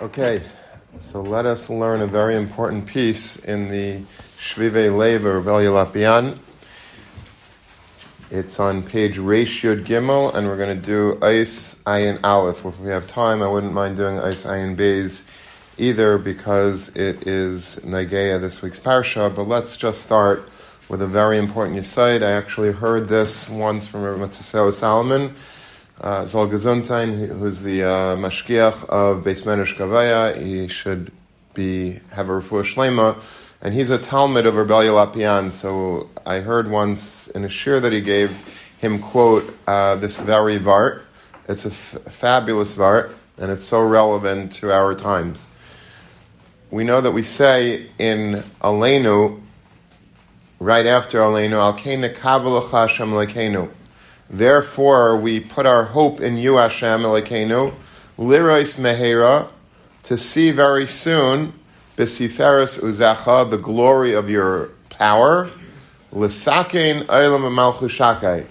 Okay, so let us learn a very important piece in the Shvive Lev or Lopian. It's on page Reish Gimel, and we're going to do Ice Ayin Aleph. If we have time, I wouldn't mind doing Ice Ayin Bays either because it is Nageya this week's Parsha, but let's just start with a very important Yisaid. I actually heard this once from Rabbi Salomon uh, Zol Gesundsein, who's the uh, mashgiach of Beis Medrash Govoha, he should be have a refuah shlema, and he's a Talmud of Rabbi Lopian. So I heard once in a shir that he gave him quote uh, this very vart. It's a f- fabulous vart, and it's so relevant to our times. We know that we say in Aleinu, right after Aleinu, Al Hashem Lekenu Therefore, we put our hope in you, Hashem Elokeinu, lirois mehera, to see very soon, besiferis uzecha, the glory of your power, lisakein olam malchushakai,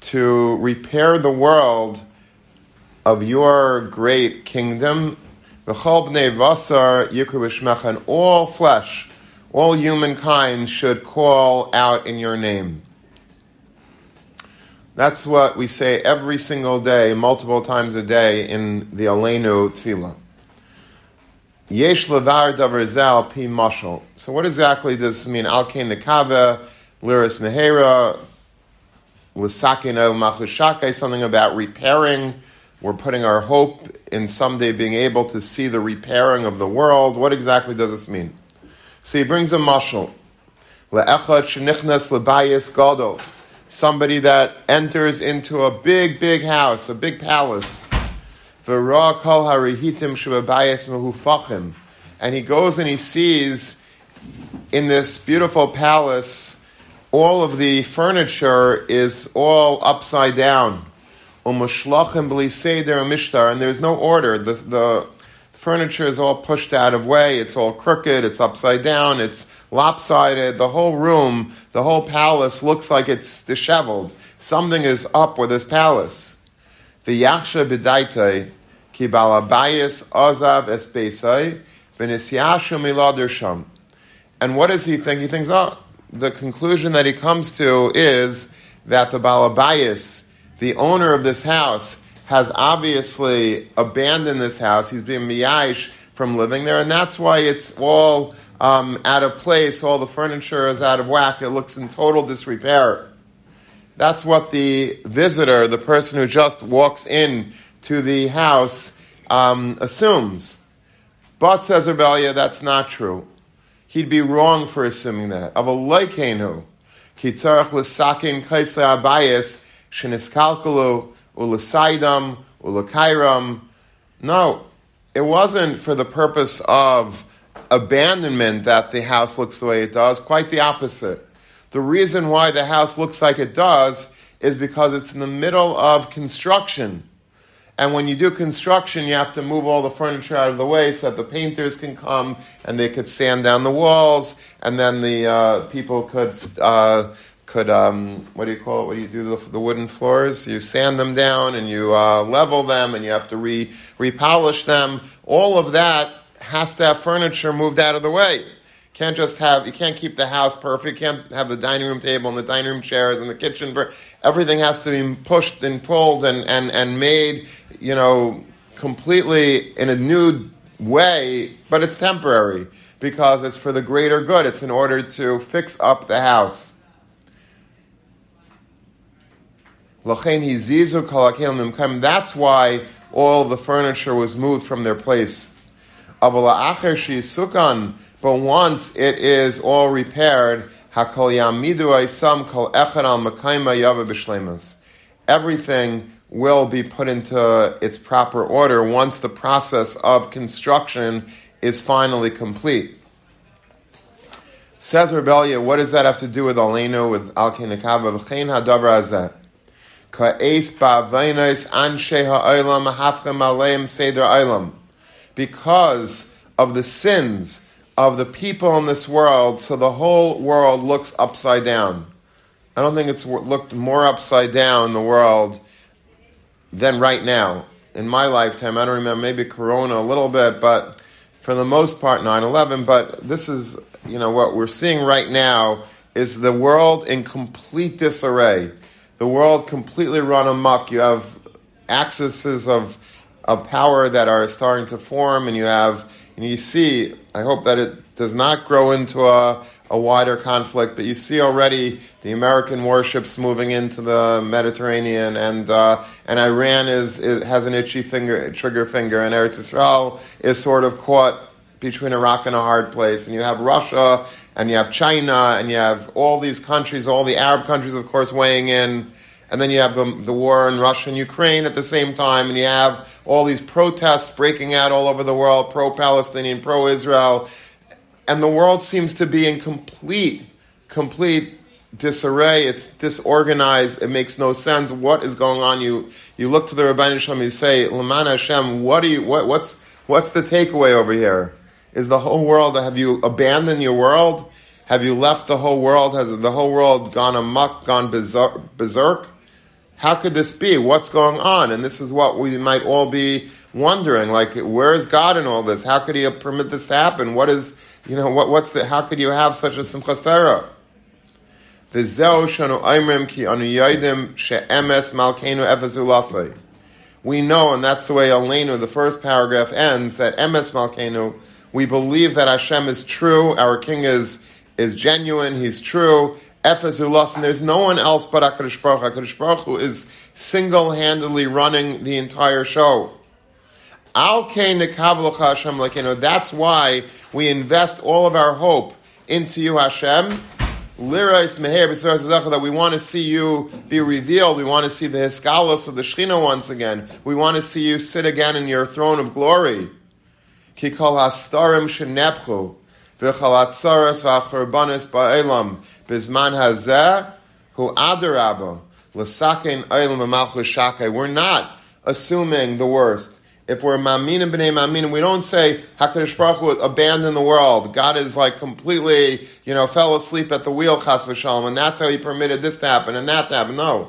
to repair the world of your great kingdom, v'chol bnei vasar yikru all flesh, all humankind should call out in your name. That's what we say every single day, multiple times a day in the Aleinu Tefillah. Yesh levar davar pi mashal. So what exactly does this mean? Al kein nekave, liris mehera, l'sakin el machushake, something about repairing. We're putting our hope in someday being able to see the repairing of the world. What exactly does this mean? So he brings a mashal. Le'echad shenichnas lebayis gadol somebody that enters into a big, big house, a big palace. And he goes and he sees in this beautiful palace, all of the furniture is all upside down. And there's no order. The, the furniture is all pushed out of way, it's all crooked, it's upside down, it's lopsided. The whole room, the whole palace looks like it's disheveled. Something is up with this palace. The Yaksha B'daitei, ki balabayis azav espeisai, v'nisyashu. And what does he think? He thinks, oh, the conclusion that he comes to is that the balabayis, the owner of this house, has obviously abandoned this house. He's been miyash from living there, and that's why it's all um, out of place, all the furniture is out of whack, it looks in total disrepair. That's what the visitor, the person who just walks in to the house, um, assumes. But, says Rebellia, that's not true. He'd be wrong for assuming that. Of a loikenu, kitzarach l'sakin kaisle abayis, sheniskalkalu, ulasaidam, ulakairam. No, it wasn't for the purpose of abandonment that the house looks the way it does, quite the opposite. The reason why the house looks like it does is because it's in the middle of construction. And when you do construction, you have to move all the furniture out of the way so that the painters can come and they could sand down the walls, and then the uh, people could uh, could um, what do you call it? What do you do the, the wooden floors? You sand them down and you uh, level them, and you have to re repolish them. All of that has to have furniture moved out of the way. Can't just have you can't keep the house perfect. You can't have the dining room table and the dining room chairs and the kitchen. Everything has to be pushed and pulled and, and, and made, you know, completely in a new way, but it's temporary because it's for the greater good. It's in order to fix up the house. That's why all the furniture was moved from their place. But once it is all repaired, Everything will be put into its proper order once the process of construction is finally complete. Says Rebellia, what does that have to do with Alenu, with Al Kinakava? V'chein hadavar azeh. Ka'es ba'avainos anshe ha'olam hafchem aleim seder olam because of the sins of the people in this world, so the whole world looks upside down. I don't think it's looked more upside down in the world than right now. in my lifetime. I don't remember, maybe Corona a little bit, but for the most part, 9 11. But this is, you know, what we're seeing right now is the world in complete disarray. The world completely run amok. You have axes of, of power that are starting to form, and you have, and you see, I hope that it does not grow into a, a wider conflict, but you see already the American warships moving into the Mediterranean, and uh, and Iran is, is, has an itchy finger, trigger finger, and Eretz Israel is sort of caught between a rock and a hard place. And you have Russia, and you have China, and you have all these countries, all the Arab countries, of course, weighing in. And then you have the, the war in Russia and Ukraine at the same time, and you have all these protests breaking out all over the world, pro-Palestinian, pro-Israel, and the world seems to be in complete, complete disarray. It's disorganized. It makes no sense. What is going on? You you look to the Rabbi Shem, you say, Laman Hashem, what do you what, what's what's the takeaway over here? Is the whole world have you abandoned your world? Have you left the whole world? Has the whole world gone amok, gone berserk? How could this be? What's going on? And this is what we might all be wondering. Like, where is God in all this? How could He permit this to happen? What is, you know, what, what's the, how could you have such a simchas Torah? We know, and that's the way Aleinu, the first paragraph ends, that emes malkeinu, we believe that Hashem is true, our King is, is genuine, He's true, Ephes and there's no one else but HaKadosh Baruch. HaKadosh Baruch Hu is single-handedly running the entire show. That's why we invest all of our hope into you, Hashem. That we want to see you be revealed. We want to see the Hiskalos of the Shechina once again. We want to see you sit again in your throne of glory. Kikol hastarim shenepchu v'chalatzaras v'achurbanis ba'elam Bizman hazeh hu adarabah l'sakein oilam v'malchus. We're not assuming the worst. If we're maminim b'nei maminim, we don't say Hakadosh Baruch Hu abandoned the world. God is like completely, you know, fell asleep at the wheel, chas v'shalom, and that's how He permitted this to happen and that to happen. No.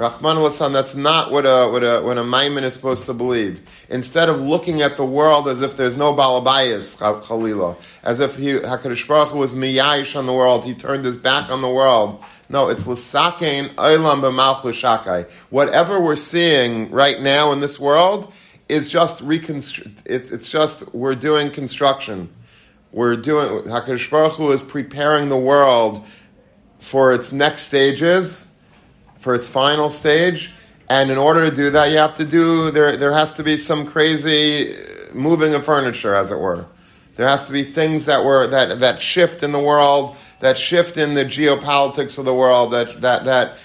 Rahman al that's not what a, what a, what a Maimon is supposed to believe. Instead of looking at the world as if there's no Balabayas, Khalila, as if he, HaKadosh Baruch Hu was miyayish on the world, he turned his back on the world. No, it's l'sakein oilam b'malchu shakai. Whatever we're seeing right now in this world is just reconstruct, it's, it's just, we're doing construction. We're doing, HaKadosh Baruch Hu is preparing the world for its next stages, for its final stage. And in order to do that, you have to do, there, there has to be some crazy moving of furniture, as it were. There has to be things that were, that, that shift in the world, that shift in the geopolitics of the world, that, that, that,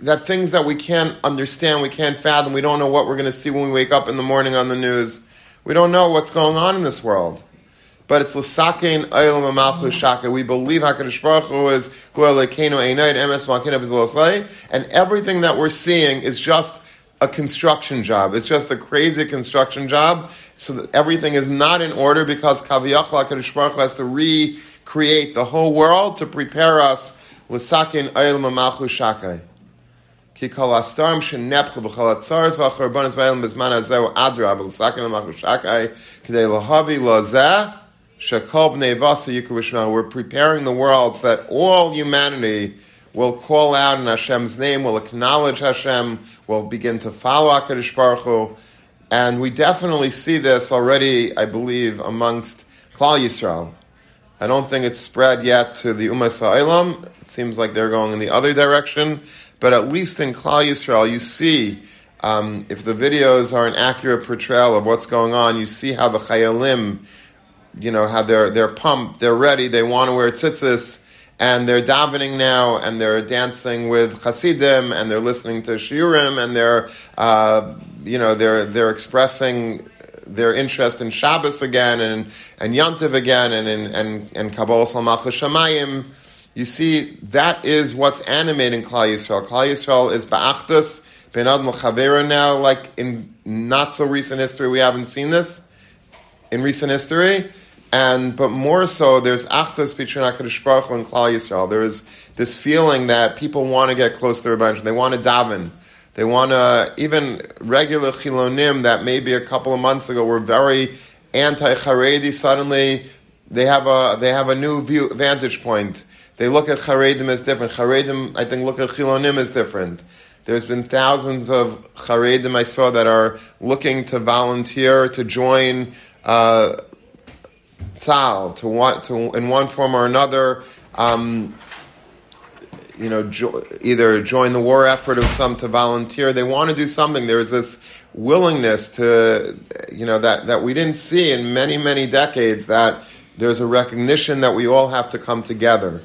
that things that we can't understand, we can't fathom, we don't know what we're going to see when we wake up in the morning on the news. We don't know what's going on in this world but it's l'sakein olam amalchus shaka. We believe Hakadosh Baruch Hu is hu elekenu einayit emes malkinav is and everything that we're seeing is just a construction job. It's just a crazy construction job. So that everything is not in order because kaviyachla Hakadosh Baruch Hu has to recreate the whole world to prepare us l'sakein olam amalchus shaka. Ki kol shenepcha b'chal adra b'l'sakein amalchus shaka k'dei lahavi Shekob Nevasa Yikuishma, we're preparing the world so that all humanity will call out in Hashem's name, will acknowledge Hashem, will begin to follow HaKadosh Baruch Hu. And we definitely see this already, I believe, amongst Klal Yisrael. I don't think it's spread yet to the Ummah Sa'ilam. It seems like they're going in the other direction. But at least in Klal Yisrael, you see, um, if the videos are an accurate portrayal of what's going on, you see how the Chayalim you know, how they're they're pumped, they're ready, they want to wear tzitzis, and they're davening now, and they're dancing with Hasidim, and they're listening to shiurim, and they're uh, you know they're they're expressing their interest in Shabbos again, and and Yantiv again, and and and, and Kabbalah Shamayim. You see, that is what's animating Klal Yisrael. Klal Yisrael is ba'achdas ben ad chavera now. Like in not so recent history, we haven't seen this in recent history and but more so, there's achdas between Hakadosh Baruch and Klal Yisrael. There is this feeling that people want to get close to Rebbeinu. They want to daven. They want to, even regular chilonim that maybe a couple of months ago were very anti-Haredi, suddenly they have a, they have a new view, vantage point. They look at Haredim as different. Haredim, I think, look at chilonim as different. There's been thousands of Haredim I saw that are looking to volunteer to join uh, Tzal, to want to in one form or another. Um, you know, jo- either join the war effort or some to volunteer. They want to do something. There's this willingness to, you know, that, that we didn't see in many, many decades that there's a recognition that we all have to come together.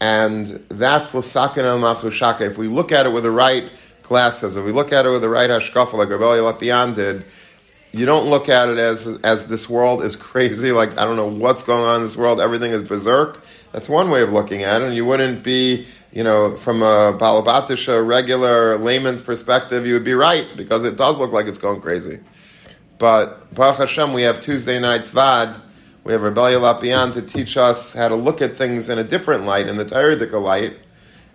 And that's l'sakin al machushaka. If we look at it with the right glasses, if we look at it with the right hashkafa, like Rabbi Lopian did, you don't look at it as as this world is crazy. Like I don't know what's going on in this world. Everything is berserk. That's one way of looking at it. And you wouldn't be, you know, from a balabatisha regular layman's perspective, you would be right because it does look like it's going crazy. But Baruch Hashem, we have Tuesday night Zvad we have Rebellia Lopian to teach us how to look at things in a different light, in the Tayyidika light.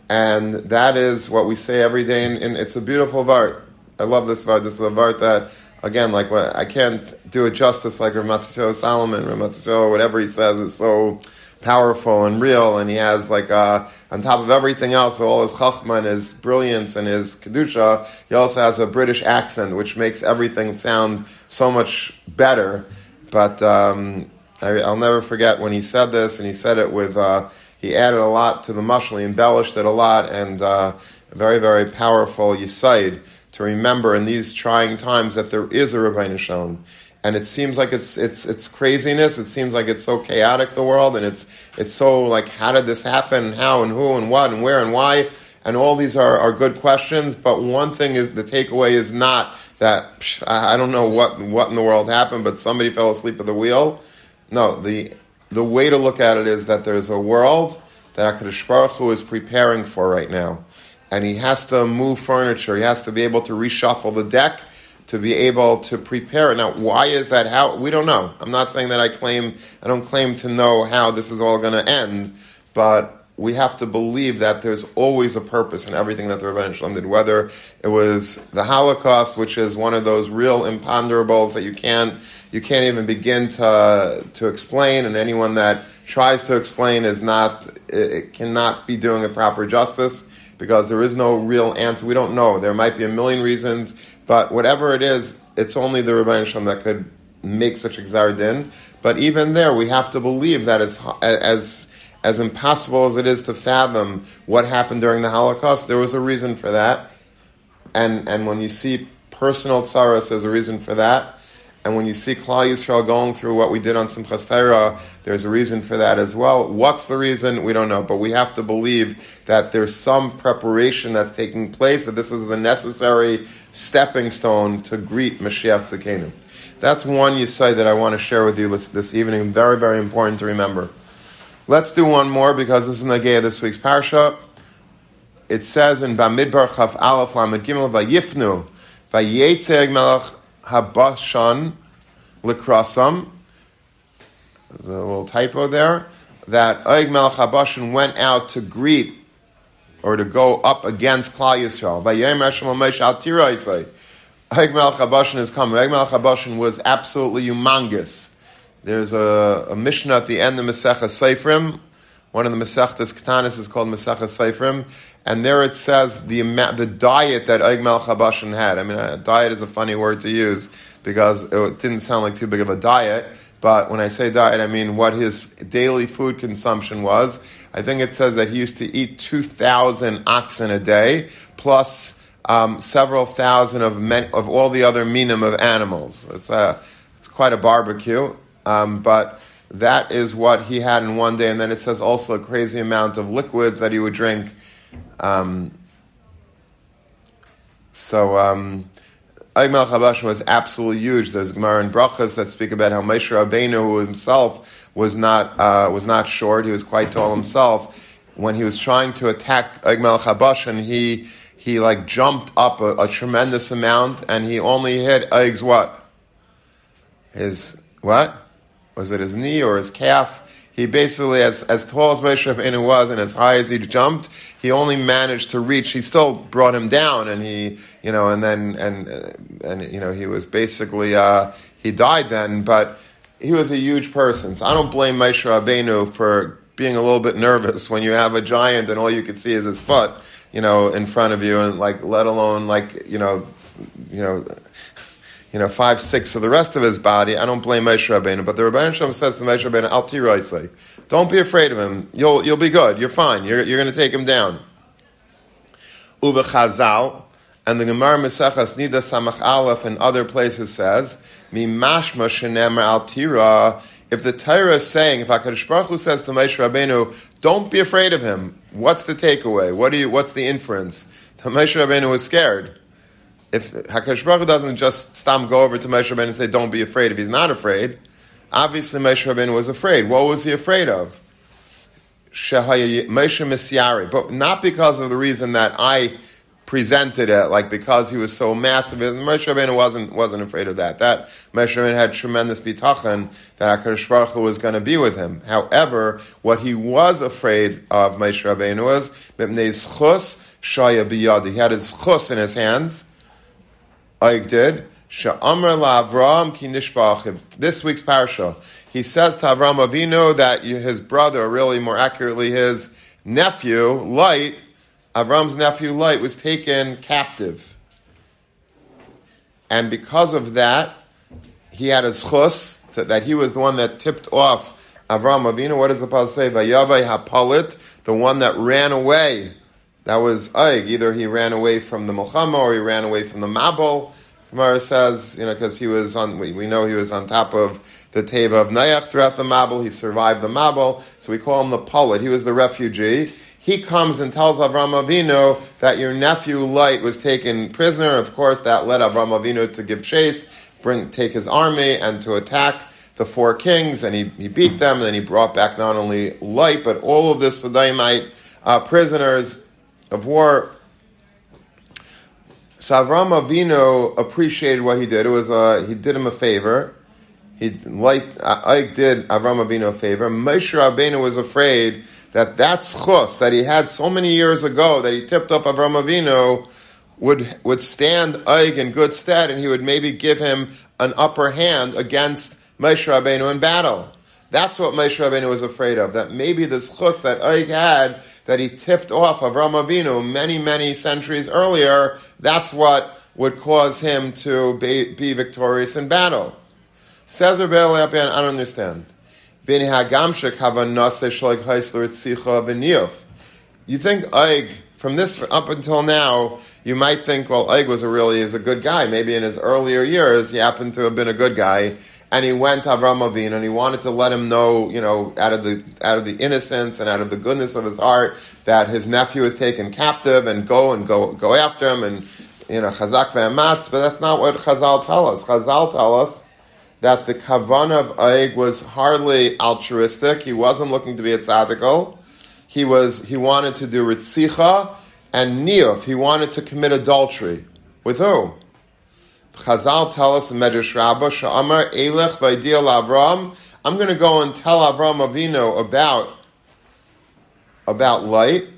And that is what we say every day, and, and it's a beautiful Vart. I love this Vart. This is a Vart that, again, like I can't do it justice like Ramatisio Salomon, Ramatisio, whatever he says is so powerful and real, and he has like uh, on top of everything else, all his chachma and his brilliance and his kedusha, he also has a British accent, which makes everything sound so much better. But um, I, will never forget when he said this, and he said it with, uh, he added a lot to the mushal, he embellished it a lot, and uh, very, very powerful yisaid to remember in these trying times that there is a Rabbi Shalom. And it seems like it's, it's, it's craziness, it seems like it's so chaotic, the world, and it's, it's so like, how did this happen, how and who and what and where and why? And all these are, are good questions, but one thing is the takeaway is not that psh, I don't know what, what in the world happened, but somebody fell asleep at the wheel no, the, the way to look at it is that there's a world that HaKadosh Baruch Hu is preparing for right now. And he has to move furniture. He has to be able to reshuffle the deck to be able to prepare it. Now, why is that? How? We don't know. I'm not saying that I claim, I don't claim to know how this is all going to end, but we have to believe that there's always a purpose in everything that the Rebbeinu Shalom did, whether it was the Holocaust, which is one of those real imponderables that you can't you can't even begin to to explain, and anyone that tries to explain is not it cannot be doing it proper justice because there is no real answer. We don't know. There might be a million reasons, but whatever it is, it's only the Rebbeinu Shalom that could make such a din. But even there, we have to believe that as as as impossible as it is to fathom what happened during the Holocaust, there was a reason for that. And and when you see personal tsaras, as a reason for that. And when you see Klal Yisrael going through what we did on Simchas Torah, there's a reason for that as well. What's the reason? We don't know, but we have to believe that there's some preparation that's taking place, that this is the necessary stepping stone to greet Mashiach Tzekenu. That's one you say that I want to share with you this evening. Very, very important to remember. Let's do one more because this is the Nagaya this week's parsha. It says in Bamidbar Chav Aleph Lamed Gimel Vayifnu Vayetzeg Melech habashan likrasam. There's a little typo there. That Oig Melech Habashan went out to greet or to go up against Klal Yisrael. Vayem Hashem Moshe Al Tira Oig Melech Habashan is coming. Oig Melech Habashan was absolutely humongous. There's a, a Mishnah at the end of Masechah Seifrim. One of the Masechtas Ketanis is called Masechah Seifrim, and there it says the the diet that Eig Melech Habashan had. I mean, a diet is a funny word to use because it didn't sound like too big of a diet. But when I say diet, I mean what his daily food consumption was. I think it says that he used to eat 2,000 oxen a day, plus um, several thousand of, men, of all the other minim of animals. It's, a, it's quite a barbecue. Um, but that is what he had in one day. And then it says also a crazy amount of liquids that he would drink um, so, um, Habash was absolutely huge. There's Gemara and Brachas that speak about how Moshe Rabbeinu, who himself was not, uh, was not short, he was quite tall himself. When he was trying to attack Habash, and he, he like jumped up a, a, tremendous amount, and he only hit Egg's what? His, what? Was it his knee or his calf? He basically, as, as tall as Moshe Rabbeinu was and as high as he jumped, he only managed to reach. He still brought him down, and he, you know, and then and uh, and you know, he was basically uh, he died then, but he was a huge person. So I don't blame Moshe Rabbeinu for being a little bit nervous when you have a giant and all you can see is his foot, you know, in front of you, and like, let alone like, you know, you know you know, five, six of the rest of his body, I don't blame Moshe Rabbeinu. But the Rabbeinu Shem says to Moshe Rabbeinu, Al Tiraisei, don't be afraid of him. You'll, you'll be good. You're fine. You're, you're going to take him down. Uva Chazal, and the Gemara Mesechas Nida Samach Aleph and other places says, Mi mashma shenemar al tira. If the Torah is saying, if Hakadosh Baruch Hu says to Moshe Rabbeinu, don't be afraid of him. What's the takeaway? What do you? What's the inference? That Moshe Rabbeinu was scared if Hakadosh Baruch Hu doesn't just stam go over to Moshe Rabbeinu and say, "Don't be afraid," if he's not afraid, obviously Moshe Rabbeinu was afraid. What was he afraid of? Moshe Misyari, but not because of the reason that I presented it, like because he was so massive. Moshe Rabbeinu wasn't wasn't afraid of that. That Moshe Rabbeinu had tremendous bitachon that Hakadosh Baruch Hu was going to be with him. However, what he was afraid of Moshe Rabbeinu was mipnei chus shaya biyadi. He had his chus in his hands Oig did. La'Avram ki. This week's parsha, he says to Avram Avinu that his brother, or really more accurately his nephew, Light, Avram's nephew Light, was taken captive. And because of that, he had a chus, that he was the one that tipped off Avram Avinu. What does the Pasuk say? Vayavai hapalit, the one that ran away that was Aig. Either he ran away from the Muhammad or he ran away from the Mabul. Gemara says, you know, because he was on, we, we, know he was on top of the Teva of Nayach throughout the Mabul. He survived the Mabul, so we call him the Polit. He was the refugee. He comes and tells Avram Avinu that your nephew Light was taken prisoner. Of course, that led Avram Avinu to give chase, bring, take his army, and to attack the four kings, and he, he beat them, and then he brought back not only Light, but all of the Sodamite uh, prisoners of war. So Avram Avinu appreciated what he did. It was uh, he did him a favor. He like Ike did Avram Avinu a favor. Moshe Rabbeinu was afraid that that schus that he had so many years ago that he tipped up Avram Avinu would would stand Ike in good stead, and he would maybe give him an upper hand against Moshe Rabbeinu in battle. That's what Moshe Rabbeinu was afraid of. That maybe the schus that Ike had that he tipped off Avram Avinu many, many centuries earlier, that's what would cause him to be, be victorious in battle. Says Rabbi I don't understand. You think Eig, from this up until now, you might think, well, Eig was a really is a good guy. Maybe in his earlier years, he happened to have been a good guy and he went to Avram Avinu and he wanted to let him know, you know, out of the out of the innocence and out of the goodness of his heart that his nephew is taken captive and go and go go after him and you know chazak ve'amatz. But that's not what Chazal tell us. Chazal tell us that the kavan of Aig was hardly altruistic. He wasn't looking to be a tzaddik. He was he wanted to do ritzicha and niyuf. He wanted to commit adultery with who? Chazal tell us in Medrash Rabbah, Sha'amar Elech Vaydiel Avram. I'm going to go and tell Avram Avinu about about light.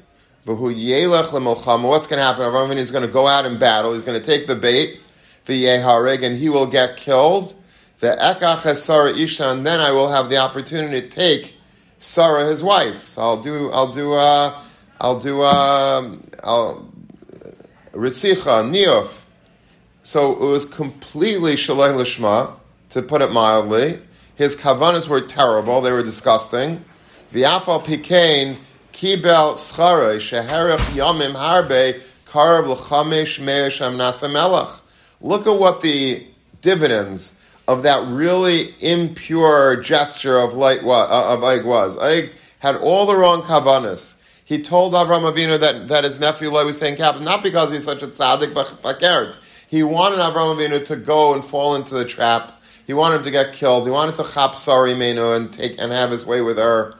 What's going to happen? Avram Avinu is going to go out in battle. He's going to take the bait, the Yeharig, and he will get killed. The Ekach Sarah Isha, and then I will have the opportunity to take Sarah, his wife. So I'll do, I'll do, uh, I'll do, uh, I'll, Ritzicha, Niyuf. So it was completely shalei lishma, to put it mildly. His kavanas were terrible; they were disgusting. V'afal pikein kibel scharei sheherich yamim harbe karav l'chamesh me'eshem nasamelach. Look at what the dividends of that really impure gesture of light uh, of Ig was. Ig had all the wrong kavanas. He told Avram Avinu that, that his nephew Lot was taken captive, not because he's such a tzaddik, but bakert. He wanted Avram Avinu to go and fall into the trap. He wanted him to get killed. He wanted to chap Sari Menu and take and have his way with her.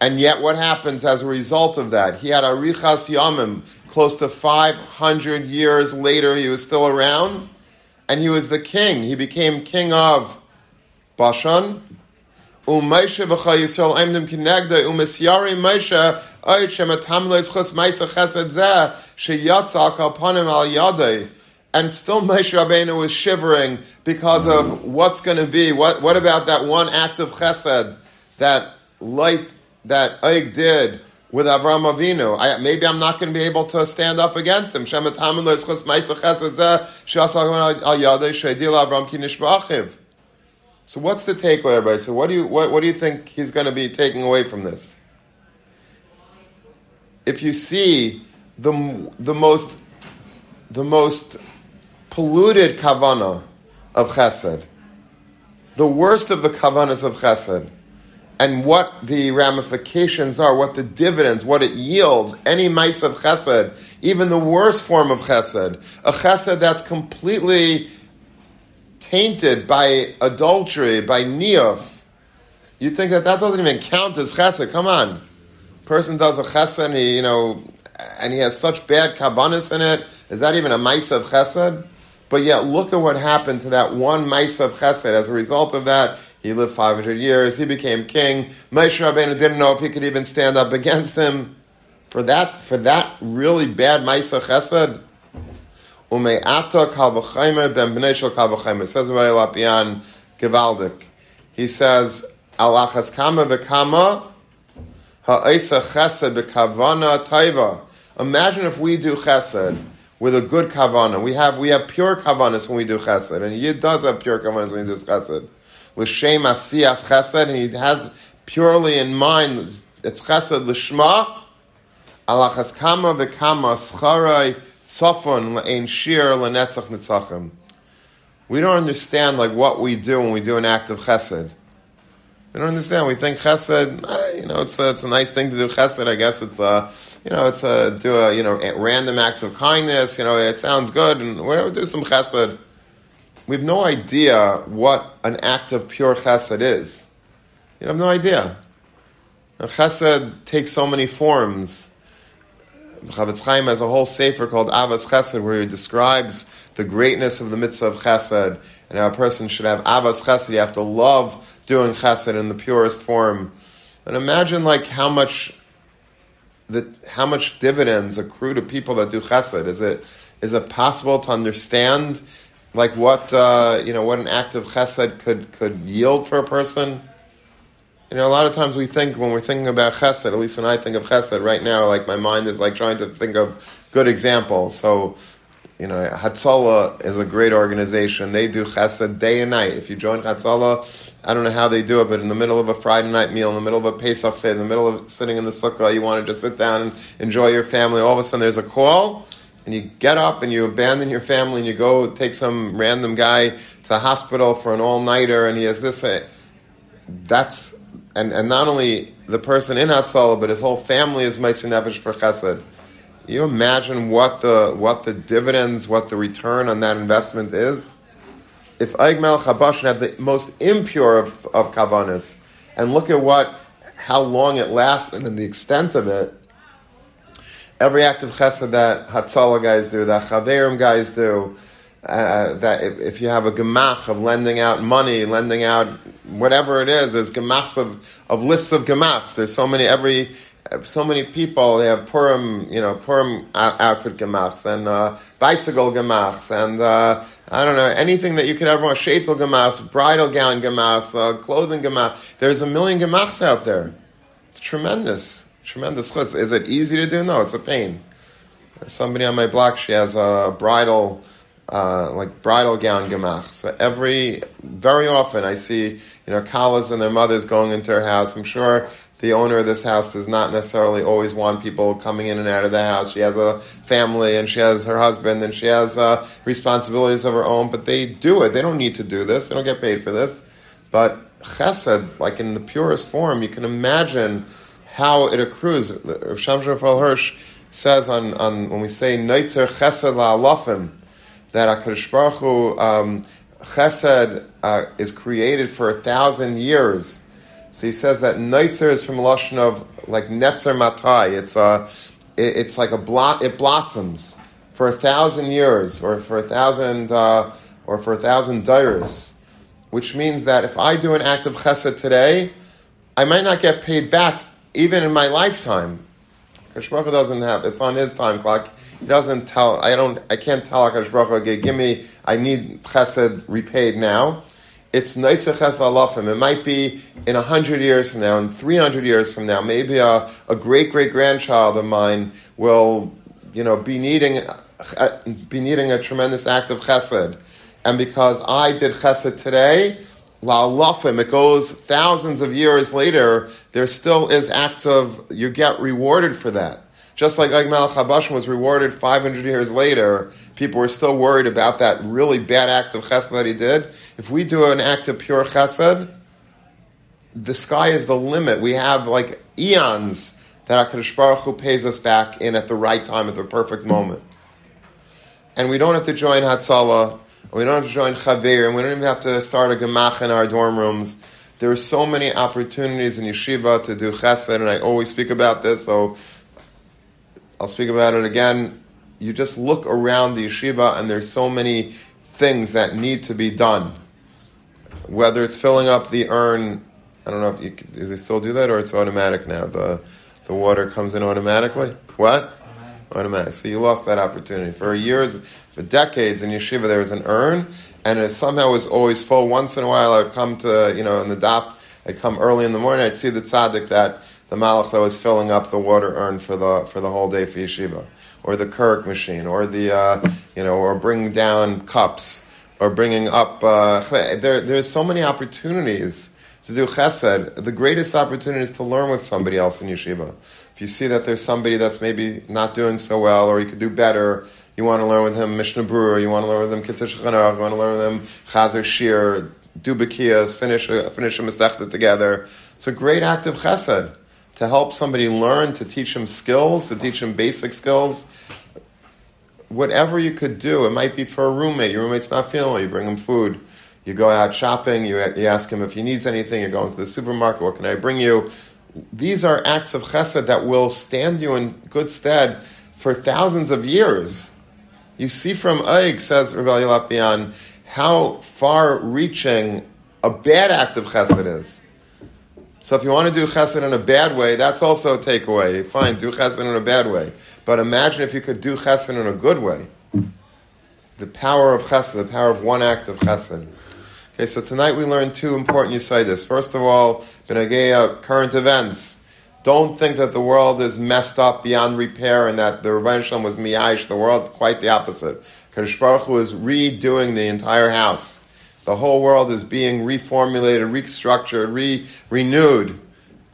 And yet, what happens as a result of that? He had a Richas Yamim, close to 500 years later, he was still around, and he was the king. He became king of Bashan, Um U'Moshe v'chol Yisrael aimdim kinegda u'misyari Moshe oit shematam le'zchus ma'isa chesed zeh kalpanim al yadei. And still Moshe Rabbeinu was shivering because of what's going to be. What, what about that one act of chesed that light that Oig did with Avram Avinu. I, maybe I'm not going to be able to stand up against him. So what's the takeaway, everybody? So what do you what, what do you think he's going to be taking away from this? If you see the the most the most polluted kavana of chesed, the worst of the kavanas of chesed, and what the ramifications are, what the dividends, what it yields, any mice of chesed, even the worst form of chesed, a chesed that's completely tainted by adultery, by niyuf. You think that that doesn't even count as chesed? Come on, person does a chesed, and he, you know, and he has such bad kavanas in it. Is that even a mice of chesed? But yet, look at what happened to that one mice of chesed. As a result of that, he lived 500 years. He became king. Moshe Rabbeinu didn't know if he could even stand up against him. For that, for that really bad Maisa Chesed, Ume'ata kal v'chaymer ben kal v'chaymer. Says Rabbi Lopian Givaldik. He says, Alachas kama v'kama ha'isa chesed b'kavana taiva. Imagine if we do chesed with a good kavana. We have, we have pure kavanas when we do chesed. And Yid does have pure kavanas when he does chesed l'shem asiyas chesed, and he has purely in mind it's chesed l'shma, alachas kama v'kama scharai tzafon l'ein shir l'netzach nitzachim. We don't understand like what we do when we do an act of chesed. We don't understand. We think chesed, eh, you know, it's a, it's a nice thing to do chesed. I guess it's a, you know, it's a do a you know random acts of kindness. You know, it sounds good, and whatever. Do some chesed we have no idea what an act of pure chesed is. You have no idea. And chesed takes so many forms. Chafetz Chaim has a whole sefer called Avas Chesed, where he describes the greatness of the mitzvah of Chesed, and how a person should have Avas Chesed. You have to love doing Chesed in the purest form. And imagine like how much the how much dividends accrue to people that do Chesed. Is it is it possible to understand like what uh, you know what an act of chesed could could yield for a person. You know, a lot of times we think when we're thinking about chesed, at least when I think of chesed right now, like my mind is like trying to think of good examples. So, you know, Hatzalah is a great organization. They do chesed day and night. If you join Hatzalah, I don't know how they do it, but in the middle of a Friday night meal, in the middle of a Pesach say, in the middle of sitting in the sukkah, you want to just sit down and enjoy your family. All of a sudden, there's a call and you get up and you abandon your family and you go take some random guy to hospital for an all nighter and he has this. Uh, that's and, and not only the person in Hatzalah, but his whole family is Meiser Nefesh for Chesed. You imagine what the what the dividends, what the return on that investment is. If Eig Melech had the most impure of, of kavanas, and look at what how long it lasted and the extent of it, every act of chesed that Hatzalah guys do, that Chaverim guys do, uh, that if, if, you have a gemach of lending out money, lending out whatever it is, there's gemachs of, of lists of gemachs. There's so many, every, so many people, they have Purim, you know, Purim outfit gemachs and uh, bicycle gemachs and uh, I don't know, anything that you could ever want, shaitel gemachs, bridal gown gemachs, uh, clothing gemachs. There's a million gemachs out there. It's tremendous tremendous. Is it easy to do? No, it's a pain. Somebody on my block, she has a bridal, uh, like bridal gown gemach. So every, very often I see, you know, kalas and their mothers going into her house. I'm sure the owner of this house does not necessarily always want people coming in and out of the house. She has a family and she has her husband and she has uh, responsibilities of her own, but they do it. They don't need to do this. They don't get paid for this. But chesed, like in the purest form, you can imagine how it accrues. Rav Shamshon Hirsch says on, on when we say Neitzer Chesed La'alafim, that HaKadosh Baruch Hu, um, Chesed uh, is created for a thousand years. So he says that Neitzer is from Lashon of like Netzer Matai. It's a, it, it's like a blo- it blossoms for a thousand years, or for a thousand, uh, or for a thousand dairis which means that if I do an act of chesed today, I might not get paid back even in my lifetime. Akash doesn't have, it's on his time clock. He doesn't tell, I don't, I can't tell Akash Baruch Hu, give me, I need chesed repaid now. It's Neitzah Chesed Alafim. It might be in 100 years from now, in 300 years from now, maybe a, a great great grandchild of mine will, you know, be needing, be needing a tremendous act of chesed. And because I did chesed today, la la'alafim, it goes thousands of years later, there still is acts of, you get rewarded for that. Just like Ag Melech Habashim was rewarded 500 years later, people were still worried about that really bad act of chesed that he did. If we do an act of pure chesed, the sky is the limit. We have like eons that HaKadosh Baruch Hu pays us back in at the right time, at the perfect moment. And we don't have to join Hatzalah, we don't have to join Chaver, and we don't even have to start a Gemach in our dorm rooms. There are so many opportunities in yeshiva to do chesed, and I always speak about this, so I'll speak about it again. You just look around the yeshiva, and there's so many things that need to be done. Whether it's filling up the urn, I don't know if you do they still do that, or it's automatic now. The the water comes in automatically. What? Automatic. So you lost that opportunity for years, for decades in yeshiva. There was an urn, and it somehow was always full. Once in a while, I'd come to you know in the daf. I'd come early in the morning. I'd see the tzaddik that the malach that was filling up the water urn for the for the whole day for yeshiva, or the Kirk machine, or the uh, you know, or bringing down cups, or bringing up. Uh, there, there's so many opportunities to do chesed. The greatest opportunity is to learn with somebody else in yeshiva. If you see that there's somebody that's maybe not doing so well, or you could do better, you want to learn with him Mishnah Berurah, you want to learn with him Kitzur Shulchan you want to learn with him Chazer Shir, do Bakiyas, finish finish a Masechta together. It's a great act of chesed to help somebody learn, to teach them skills, to teach them basic skills. Whatever you could do, it might be for a roommate. Your roommate's not feeling well, you bring him food. You go out shopping, you, you ask him if he needs anything, you're going to the supermarket, what can I bring you? these are acts of chesed that will stand you in good stead for thousands of years. You see from Eig, says Rabbi Lopian, how far reaching a bad act of chesed is. So if you want to do chesed in a bad way, that's also a takeaway. Fine, do chesed in a bad way. But imagine if you could do chesed in a good way. The power of chesed, the power of one act of chesed. Okay, so tonight we learned two important Yisaidis. First of all, Benageya, current events. Don't think that the world is messed up beyond repair and that the Rebbeinu Shalom was miyash the world. Quite the opposite. Kadosh Baruch Hu is redoing the entire house. The whole world is being reformulated, restructured, re- renewed.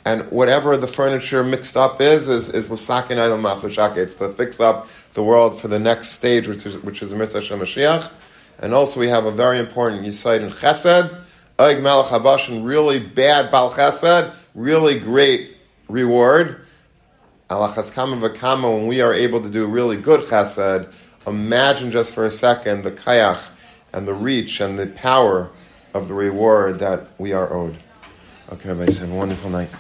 And whatever the furniture mixed up is, is, is l'sakin aylam It's to fix up the world for the next stage, which is, which is Mitzvah Mashiach. And also we have a very important Yisaid in Chesed. Oig Melech Habashin, really bad Bal Chesed, really great reward. Alachas Kama V'Kama, when we are able to do really good Chesed, imagine just for a second the kayach and the reach and the power of the reward that we are owed. Okay, everybody, have a wonderful night.